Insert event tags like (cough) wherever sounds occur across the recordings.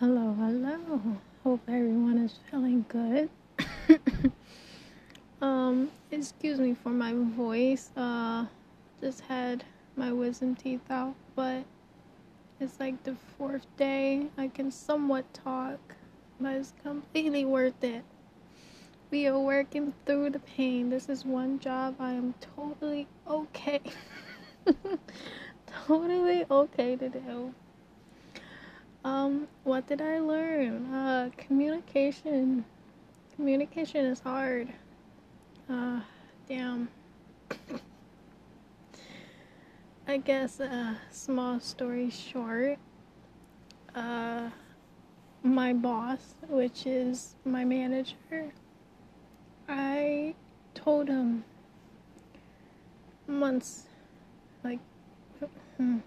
Hello, hello. Hope everyone is feeling good. (coughs) um, excuse me for my voice. Uh, just had my wisdom teeth out, but it's like the fourth day. I can somewhat talk, but it's completely worth it. We are working through the pain. This is one job I am totally okay. (laughs) totally okay to do. Um, what did I learn? Uh, communication. Communication is hard. Uh, damn. I guess a uh, small story short. Uh, my boss, which is my manager, I told him months, like, hmm,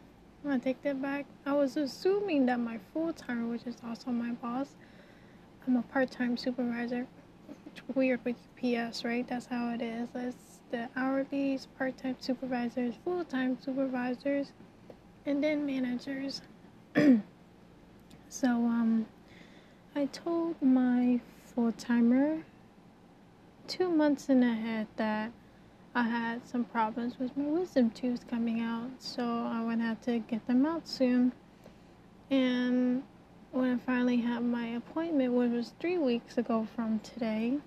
I take that back. I was assuming that my full timer, which is also my boss, I'm a part time supervisor. Weird with UPS, right? That's how it is. It's the hourly part time supervisors, full time supervisors, and then managers. (clears throat) so, um, I told my full timer two months in ahead that I had some problems with my wisdom tooth coming out, so I would have to get them out soon. And when I finally had my appointment, which was three weeks ago from today,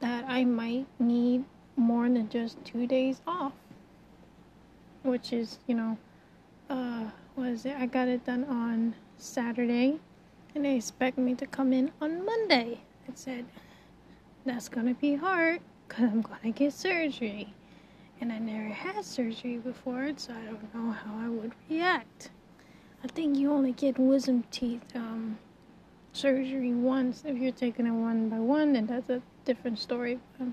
that I might need more than just two days off. Which is, you know, uh, was it? I got it done on Saturday, and they expect me to come in on Monday. It said that's gonna be hard because I'm gonna get surgery. And I never had surgery before, so I don't know how I would react. I think you only get wisdom teeth um, surgery once. If you're taking it one by one, then that's a different story. But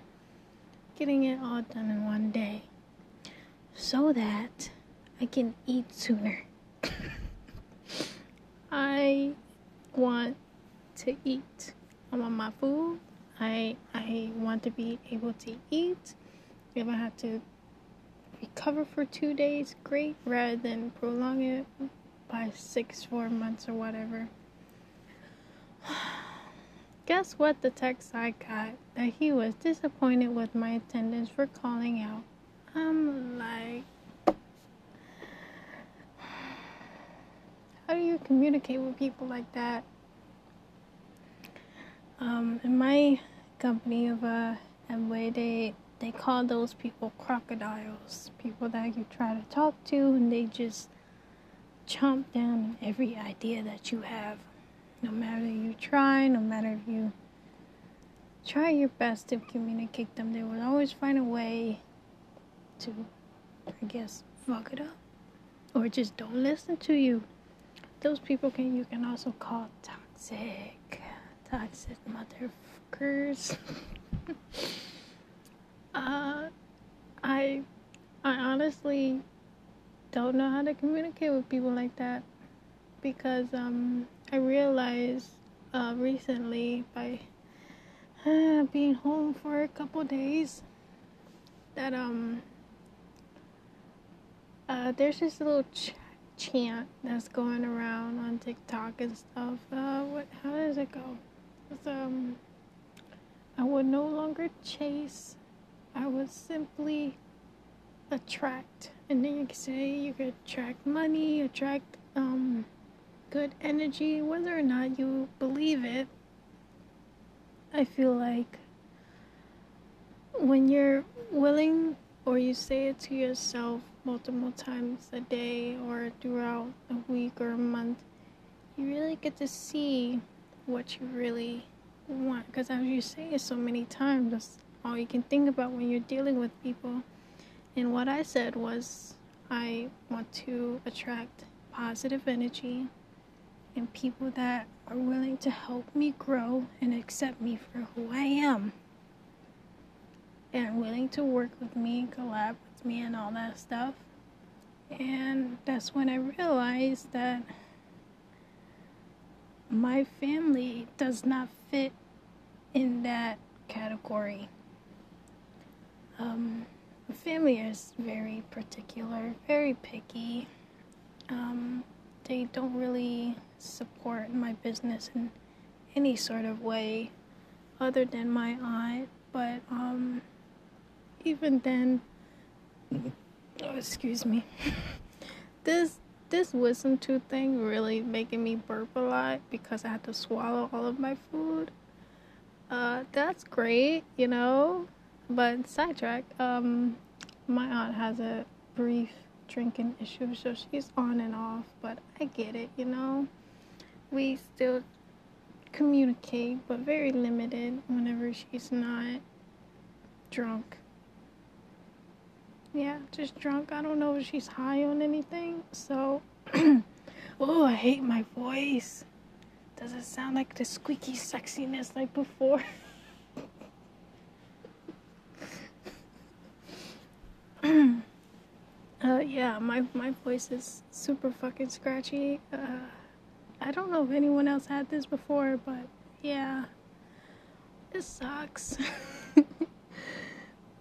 getting it all done in one day so that I can eat sooner. (coughs) I want to eat. I want my food I I want to be able to eat. If I have to recover for two days, great, rather than prolong it by six, four months or whatever. (sighs) Guess what the text I got? That he was disappointed with my attendance for calling out. I'm like, how do you communicate with people like that? Um, in my company of uh, Amway, they they call those people crocodiles. People that you try to talk to and they just chomp down every idea that you have. No matter you try, no matter if you try your best to communicate them, they will always find a way to, I guess, fuck it up or just don't listen to you. Those people can you can also call toxic toxic (laughs) uh, I, I honestly don't know how to communicate with people like that because um, I realized uh, recently by uh, (sighs) being home for a couple days that um uh, there's this little ch- chant that's going around on TikTok and stuff. Uh, what? How does it go? um, I would no longer chase. I would simply attract. And then you could say you could attract money, attract um, good energy, whether or not you believe it. I feel like when you're willing or you say it to yourself multiple times a day or throughout a week or a month, you really get to see what you really want. Because as you say it so many times, that's all you can think about when you're dealing with people. And what I said was, I want to attract positive energy and people that are willing to help me grow and accept me for who I am. And willing to work with me, collab with me, and all that stuff. And that's when I realized that my family does not fit in that category. Um, family is very particular, very picky. Um, they don't really support my business in any sort of way other than my aunt. But um, even then, (laughs) oh, excuse me, (laughs) this this wisdom tooth thing really making me burp a lot because I had to swallow all of my food. Uh, that's great, you know. But sidetrack, um, my aunt has a brief drinking issue, so she's on and off. But I get it, you know. We still communicate, but very limited whenever she's not drunk. Yeah, just drunk. I don't know if she's high on anything. So, (clears throat) oh, I hate my voice. Does it sound like the squeaky sexiness like before? (laughs) uh, yeah, my my voice is super fucking scratchy. Uh, I don't know if anyone else had this before, but yeah, it sucks. (laughs)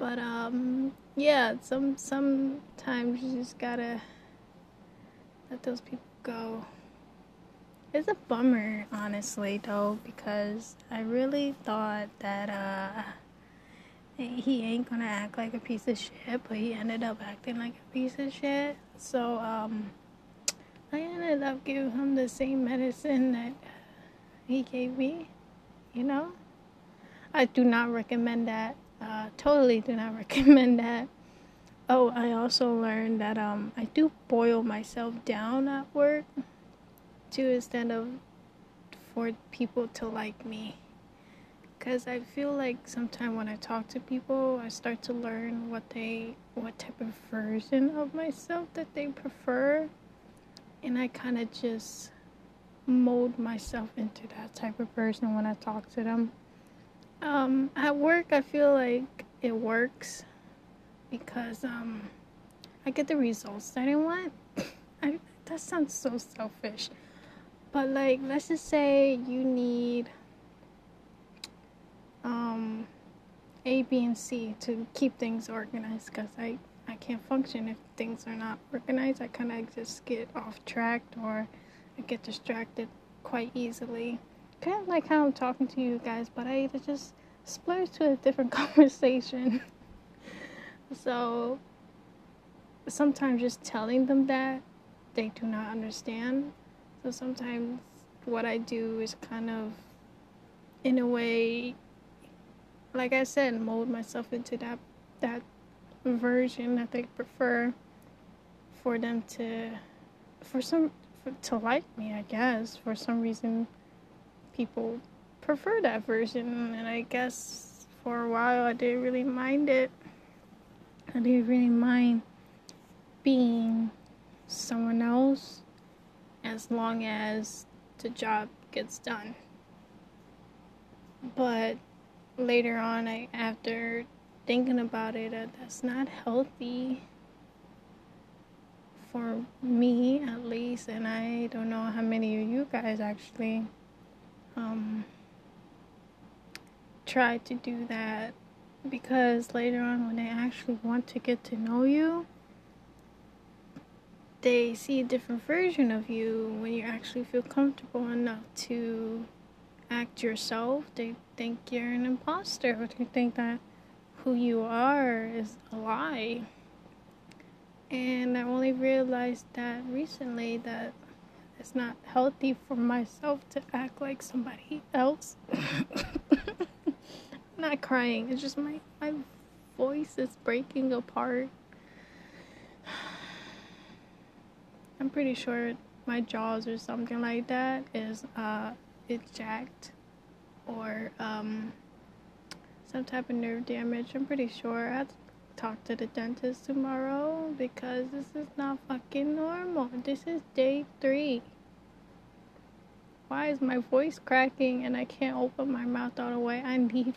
but um, yeah, some sometimes you just gotta let those people go. It's a bummer, honestly, though, because I really thought that uh he ain't gonna act like a piece of shit, but he ended up acting like a piece of shit. So, um, I ended up giving him the same medicine that he gave me, you know? I do not recommend that. Uh, totally do not (laughs) recommend that. Oh, I also learned that um, I do boil myself down at work to instead of for people to like me because I feel like sometimes when I talk to people, I start to learn what they, what type of version of myself that they prefer, and I kind of just mold myself into that type of person when I talk to them. Um, at work, I feel like it works because um, I get the results that I want. (coughs) I, that sounds so selfish, but like, let's just say you need um, A, B, and C to keep things organized because I, I can't function if things are not organized. I kind of just get off track or I get distracted quite easily. Kind of like how I'm talking to you guys, but I just splurge to a different (laughs) conversation. so sometimes just telling them that they do not understand. So sometimes what I do is kind of, in a way, like I said, mold myself into that that version that they prefer for them to for some for, to like me, I guess. For some reason people prefer that version and I guess for a while I didn't really mind it. I didn't really mind being someone else as long as the job gets done. But later on, I after thinking about it, uh, that's not healthy for me at least, and I don't know how many of you guys actually um, try to do that because later on, when they actually want to get to know you, they see a different version of you when you actually feel comfortable enough to act yourself. They think you're an imposter. They think that who you are is a lie. And I only realized that recently that it's not healthy for myself to act like somebody else. I'm (laughs) not crying. It's just my my voice is breaking apart. (sighs) I'm pretty sure my jaws or something like that is uh jacked or um, some type of nerve damage. I'm pretty sure I have to talk to the dentist tomorrow because this is not fucking normal. This is day three. Why is my voice cracking and I can't open my mouth all the way? I need.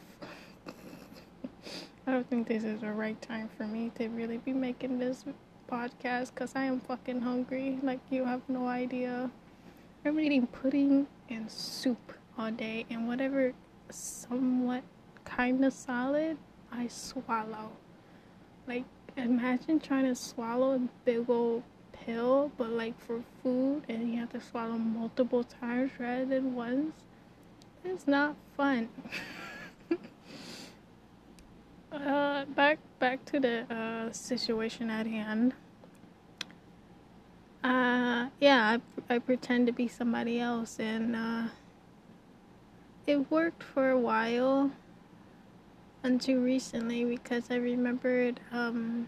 (laughs) I don't think this is the right time for me to really be making this podcast because I am fucking hungry. Like, you have no idea. I'm eating pudding and soup all day, and whatever somewhat kind of solid, I swallow. Like, imagine trying to swallow a big old pill, but like for food, and you have to swallow multiple times rather than once. It's not fun. (laughs) uh, back back to the uh, situation at hand. Uh, yeah, I, I pretend to be somebody else, and uh, it worked for a while until recently because I remembered um,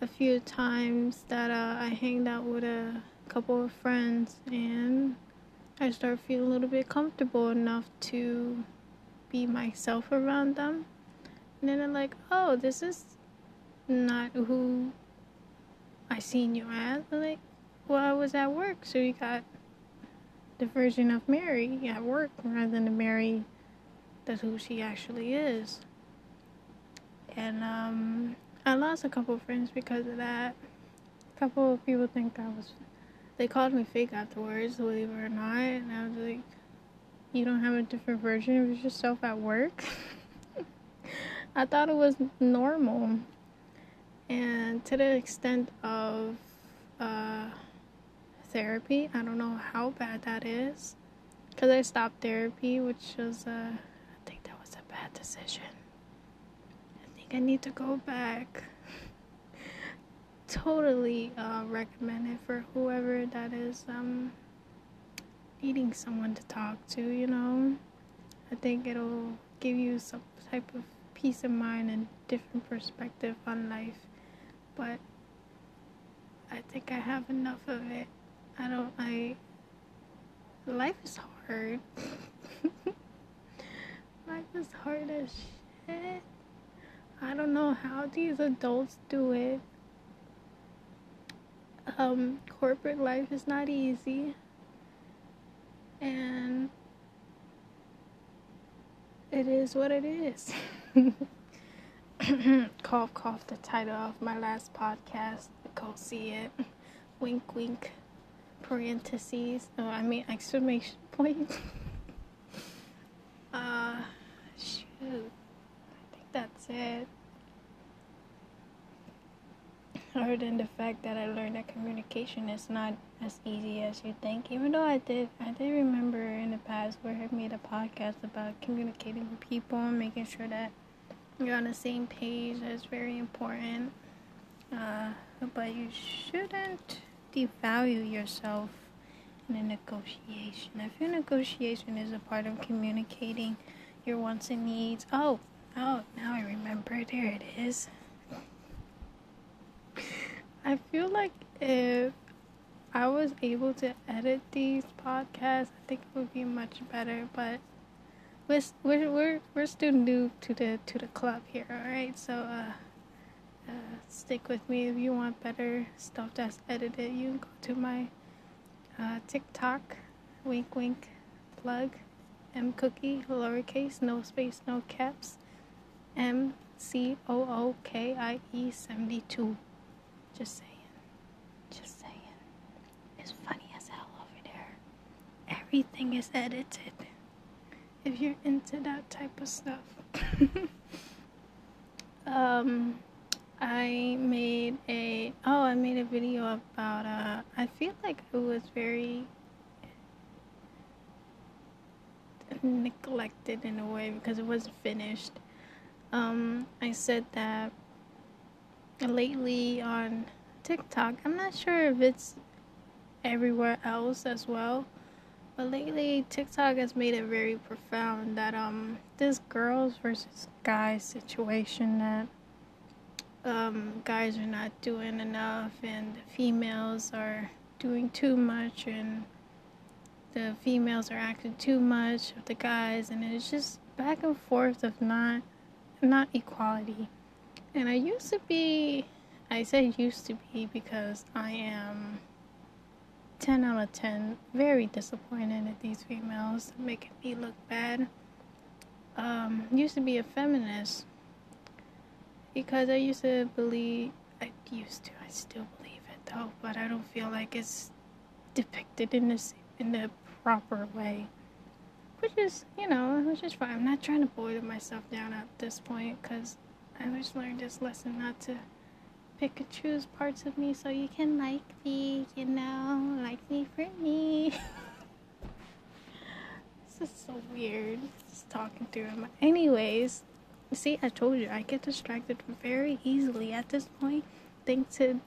a few times that uh, I hanged out with a couple of friends and I started feeling a little bit comfortable enough to be myself around them. And then I'm like, oh, this is not who I seen you as. I'm like, well, I was at work, so you got the version of Mary at work rather than the Mary that's who she actually is. And um, I lost a couple of friends because of that. A couple of people think I was. They called me fake afterwards, believe it or not. And I was like, you don't have a different version of yourself at work? (laughs) I thought it was normal. And to the extent of uh, therapy, I don't know how bad that is. Because I stopped therapy, which was, uh, that was a bad decision. I need to go back. (laughs) totally uh, recommend it for whoever that is um, needing someone to talk to, you know. I think it'll give you some type of peace of mind and different perspective on life. But I think I have enough of it. I don't, I, life is hard. (laughs) is hard as shit. I don't know how these adults do it. Um, corporate life is not easy. And it is what it is. (laughs) cough, cough, the title of my last podcast. Go see it. Wink, wink. Parentheses. Oh, I mean, exclamation point. (laughs) uh, shoot that's it. Other than the fact that I learned that communication is not as easy as you think, even though I did, I did remember in the past where I made a podcast about communicating with people and making sure that you're on the same page. That's very important. Uh, but you shouldn't devalue yourself in a negotiation. I feel negotiation is a part of communicating your wants and needs. Oh, Oh, now I remember. There it is. I feel like if I was able to edit these podcasts, I think it would be much better. But we're we're we're, we're still new to the to the club here. All right, so uh, uh, stick with me if you want better stuff that's edited. You can go to my uh, TikTok, wink wink, plug, M Cookie, lowercase, no space, no caps. M C O O K I E 72. Just saying. Just saying. It's funny as hell over there. Everything is edited. If you're into that type of stuff. (laughs) um I made a oh I made a video about uh I feel like it was very (laughs) neglected in a way because it wasn't finished. Um, I said that lately on TikTok, I'm not sure if it's everywhere else as well, but lately TikTok has made it very profound that um this girls versus guys situation that um guys are not doing enough and females are doing too much and the females are acting too much of the guys and it's just back and forth of not not equality. And I used to be, I say used to be because I am 10 out of 10 very disappointed at these females making me look bad. Um, used to be a feminist because I used to believe, I used to, I still believe it though, but I don't feel like it's depicted in this in the proper way which is, you know, which is fine. I'm not trying to boil myself down at this point because I just learned this lesson not to pick and choose parts of me so you can like me, you know, like me for me. (laughs) this is so weird. Just talking through him. Anyways, see, I told you I get distracted very easily at this point. Thanks to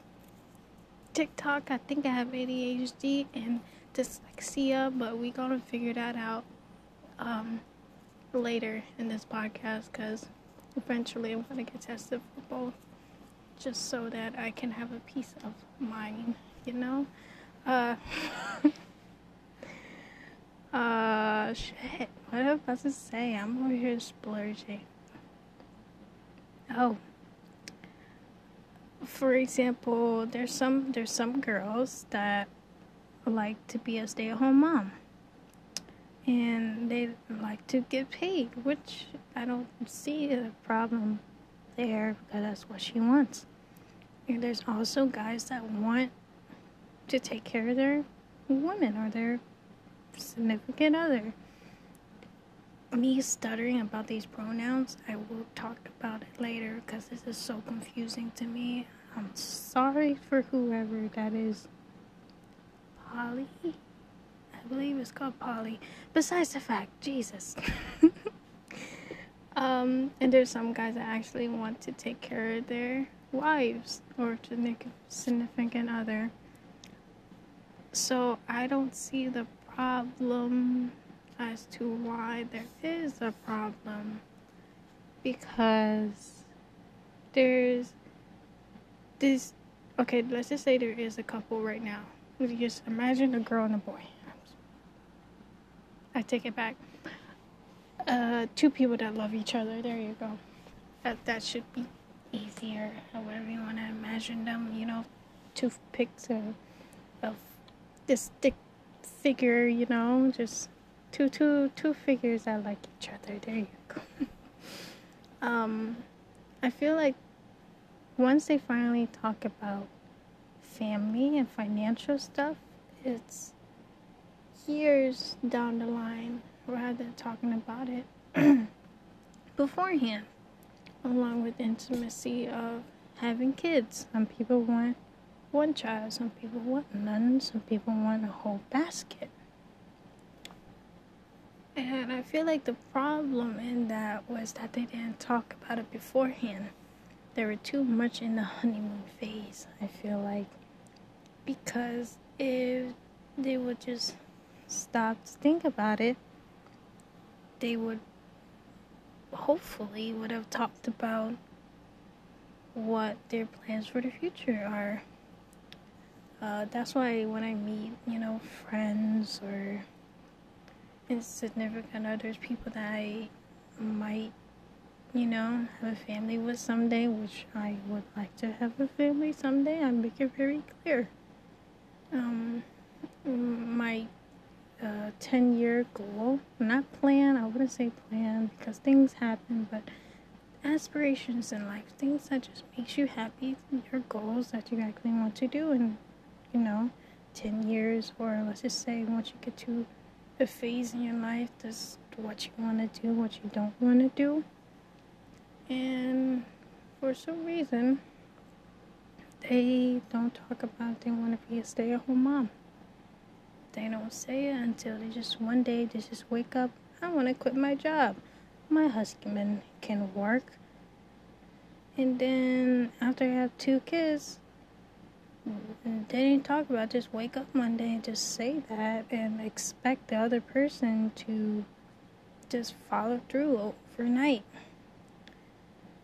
TikTok, I think I have ADHD and dyslexia, but we gonna figure that out um, later in this podcast because eventually I'm gonna get tested for both just so that I can have a peace of mind, you know? Uh, (laughs) uh, shit. What am I about to say? I'm over here splurging. Oh. For example, there's some there's some girls that like to be a stay-at-home mom. And they like to get paid, which I don't see a problem there because that's what she wants. And there's also guys that want to take care of their women or their significant other. Me stuttering about these pronouns, I will talk about it later because this is so confusing to me. I'm sorry for whoever that is. Polly? I believe it's called Polly. Besides the fact, Jesus. (laughs) um, and there's some guys that actually want to take care of their wives or to make a significant other. So I don't see the problem as to why there is a problem because there's this okay let's just say there is a couple right now just imagine a girl and a boy i take it back uh two people that love each other there you go that that should be easier, however you want to imagine them, you know, toothpicks or of this figure, you know, just two two two figures that like each other. There you go. (laughs) um, I feel like once they finally talk about family and financial stuff, it's years down the line rather than talking about it (clears throat) beforehand along with intimacy of having kids. Some people want one child, some people want none, some people want a whole basket. And I feel like the problem in that was that they didn't talk about it beforehand. They were too much in the honeymoon phase, I feel like. Because if they would just stop to think about it, they would hopefully would have talked about what their plans for the future are. Uh, that's why when I meet, you know, friends or insignificant others, people that I might, you know, have a family with someday, which I would like to have a family someday, I make it very clear. Um, my a 10 year goal. Not plan, I wouldn't say plan because things happen, but aspirations in life, things that just makes you happy, your goals that you actually want to do in, you know, 10 years, or let's just say once you get to a phase in your life, this what you want to do, what you don't want to do. And for some reason, they don't talk about they want to be a stay at home mom. They don't say it until they just one day they just wake up. I want to quit my job. My husband can work. And then after I have two kids, mm, they didn't talk about just wake up one day and just say that and expect the other person to just follow through overnight.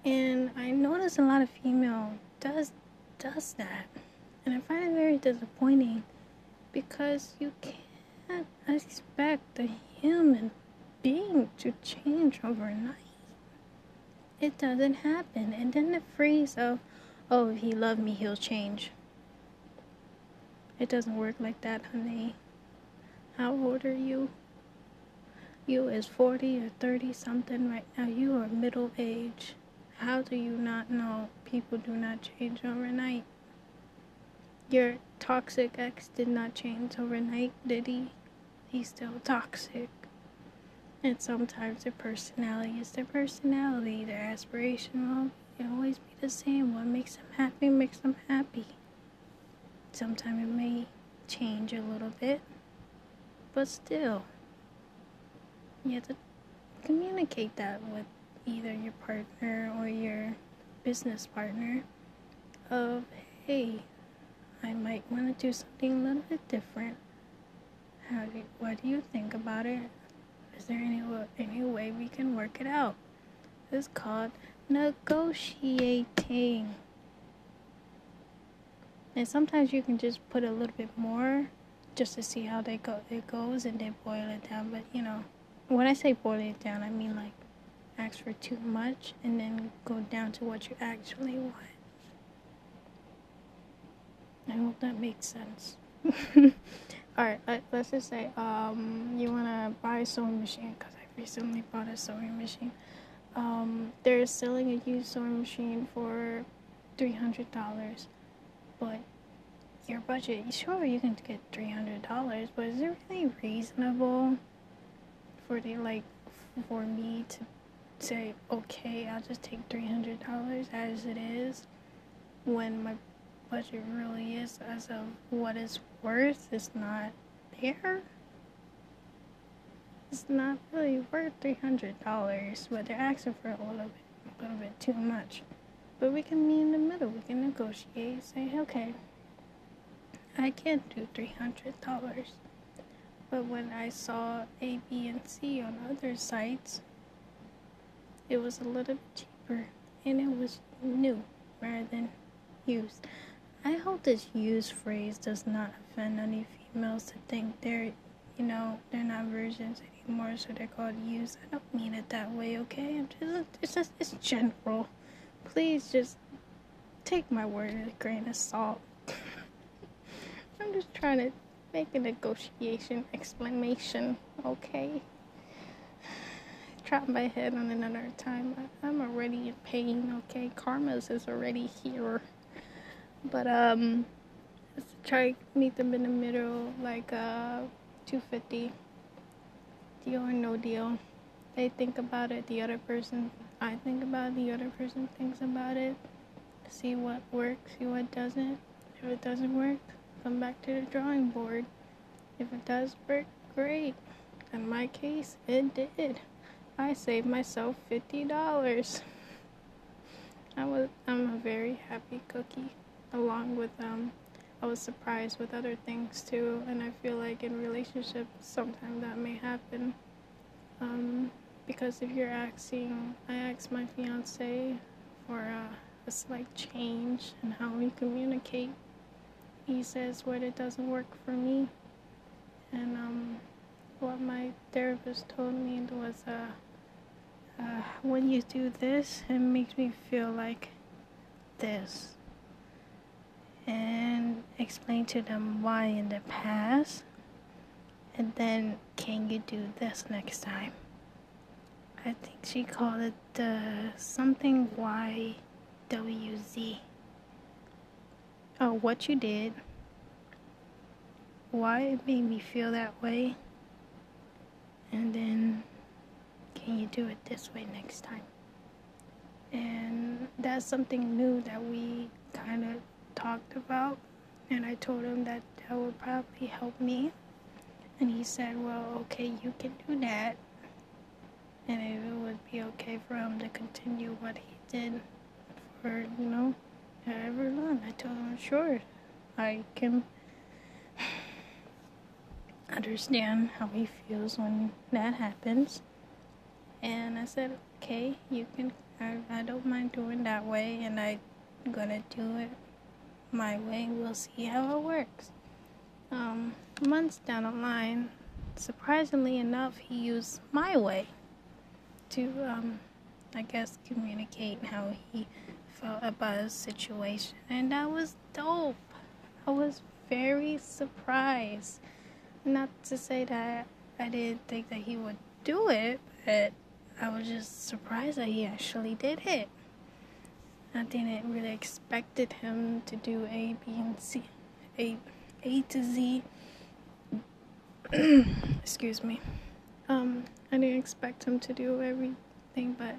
And I notice a lot of female does does that. And I find it very disappointing because you can't expect a human being to change overnight. It doesn't happen. And then the phrase of, oh, if he loved me, he'll change. It doesn't work like that, honey. How old are you? You is 40 or 30 something right now. You are middle age. How do you not know people do not change overnight? Your toxic ex did not change overnight, did he? He's still toxic. And sometimes their personality is their personality, their aspiration, well, It always be the same. What makes them happy makes them happy. Sometimes it may change a little bit, but still, you have to communicate that with either your partner or your business partner of hey i might want to do something a little bit different. How do what do you think about it? Is there any any way we can work it out? It's called negotiating. And sometimes you can just put a little bit more just to see how they go it goes and then boil it down. But you know when i say boil it down i mean like ask for too much and then go down to what you actually want. I hope that makes sense. (laughs) All right let, us just say um, you want to buy a sewing machine because i recently bought a sewing machine. Um, they're selling a used sewing machine for $300 but your budget sure you can get $300 but is it really reasonable for the like for me to say okay i'll just take $300 as it is when my budget really is as of what it's worth is not there it's not really worth $300 but they're asking for a little bit a little bit too much but we can meet in the middle. We can negotiate. Say, okay, I can't do $300. But when I saw A, B, and C on other sites, it was a little cheaper and it was new rather than used. I hope this used phrase does not offend any females to think they're, you know, they're not virgins anymore, so they're called used. I don't mean it that way, okay? I'm just, it's just, it's general please just take my word with a grain of salt. (laughs) I'm just trying to make a negotiation explanation, okay? Drop my head on another time. I'm already in pain, okay? Karma's is already here. But, um, let's try meet them in the middle, like, uh, 250. Deal or no deal. They think about it, the other person I think about it, the other person thinks about it. See what works, see what doesn't. If it doesn't work, come back to the drawing board. If it does work, great. In my case, it did. I saved myself fifty dollars. I was I'm a very happy cookie. Along with um I was surprised with other things too and I feel like in relationships sometimes that may happen. Um because if you're asking, I asked my fiance for a, a slight change in how we communicate. He says what it doesn't work for me, and um, what my therapist told me was, uh, uh, when you do this, it makes me feel like this, and explain to them why in the past, and then can you do this next time? I think she called it the something YWZ. Oh, what you did, why it made me feel that way, and then you do it this way next time? And that's something new that we kind of talked about, and I told him that that would probably help me. And he said, Well, okay, you can do that and if it would be okay for him to continue what he did for, you know, however long. I told him, sure, I can (sighs) understand how he feels when that happens. And I said, okay, you can, I, I don't mind doing that way, and I'm gonna do it my way. We'll see how it works. Um, months down the line, surprisingly enough, he used my way to, um, I guess, communicate how he felt about his situation. And that was dope. I was very surprised. Not to say that I didn't think that he would do it, but I was just surprised that he actually did it. I didn't really expected him to do A, B, and C, A, A to Z. (clears throat) Excuse me. Um, I didn't expect him to do everything, but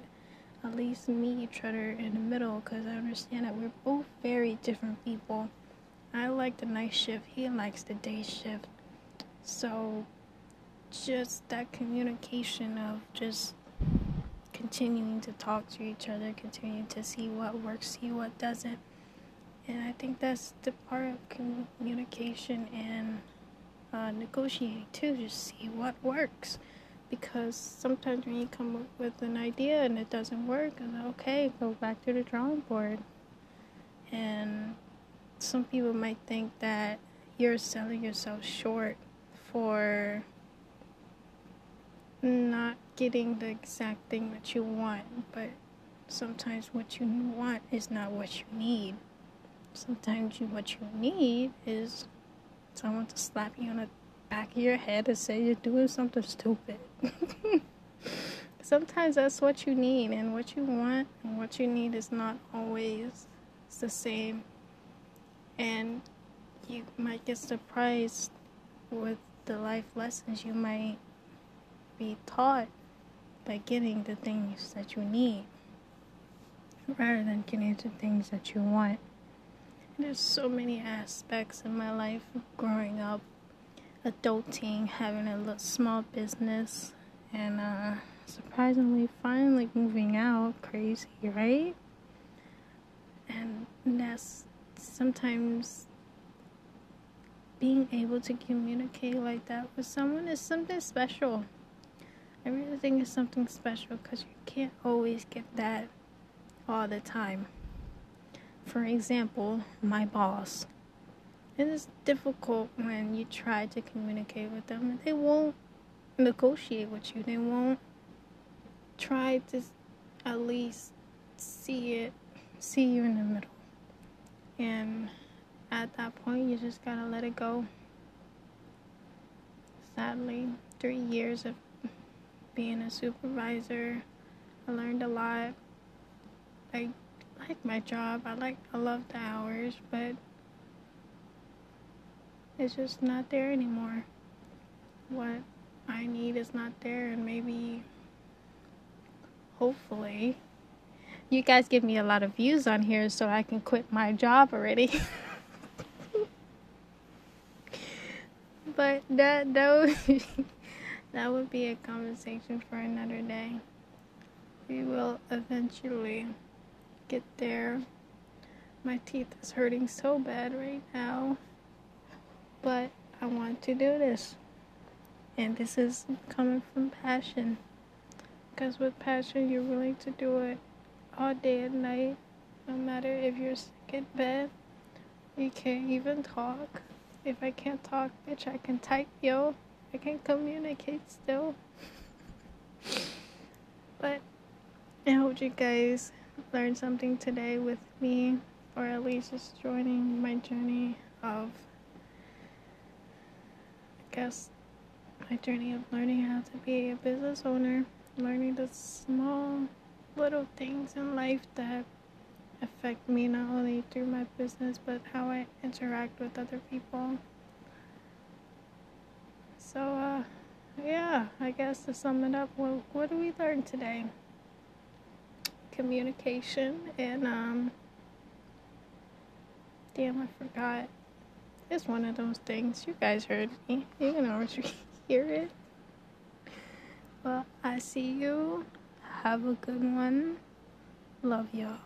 at least each other in the middle because I understand that we're both very different people. I like the night shift, he likes the day shift. So, just that communication of just continuing to talk to each other, continuing to see what works, see what doesn't. And I think that's the part of communication and uh, negotiating too, just see what works. Because sometimes when you come up with an idea and it doesn't work, okay, go back to the drawing board. And some people might think that you're selling yourself short for not getting the exact thing that you want, but sometimes what you want is not what you need. Sometimes you, what you need is someone to slap you on the back of your head and say you're doing something stupid. (laughs) Sometimes that's what you need, and what you want and what you need is not always the same. And you might get surprised with the life lessons you might be taught by getting the things that you need rather than getting the things that you want. There's so many aspects in my life growing up, adulting, having a little small business, and uh, surprisingly finally moving out. Crazy, right? And that's sometimes being able to communicate like that with someone is something special. I is something special because you can't always get that all the time. For example, my boss. It is difficult when you try to communicate with them. They won't negotiate with you. They won't try to at least see it, see you in the middle. And at that point, you just gotta let it go. Sadly, three years of being a supervisor, I learned a lot. I like my job. I like I love the hours, but it's just not there anymore. What I need is not there and maybe hopefully you guys give me a lot of views on here so I can quit my job already. (laughs) but that would, (laughs) that would be a conversation for another day. We will eventually get there. My teeth is hurting so bad right now. But I want to do this. And this is coming from passion. Because with passion, you're willing to do it all day and night. No matter if you're sick in bed, you can't even talk. If I can't talk, bitch, I can type, yo. I can communicate still. but I hope you guys learned something today with me, or at least just joining my journey of, I guess, my journey of learning how to be a business owner, learning the small little things in life that affect me not only through my business but how I interact with other people. So, uh, yeah, I guess to sum it up, what, what did we learn today? communication and um damn I forgot. It's one of those things. You guys heard me. You can always (laughs) hear it. Well, I see you. Have a good one. Love y'all.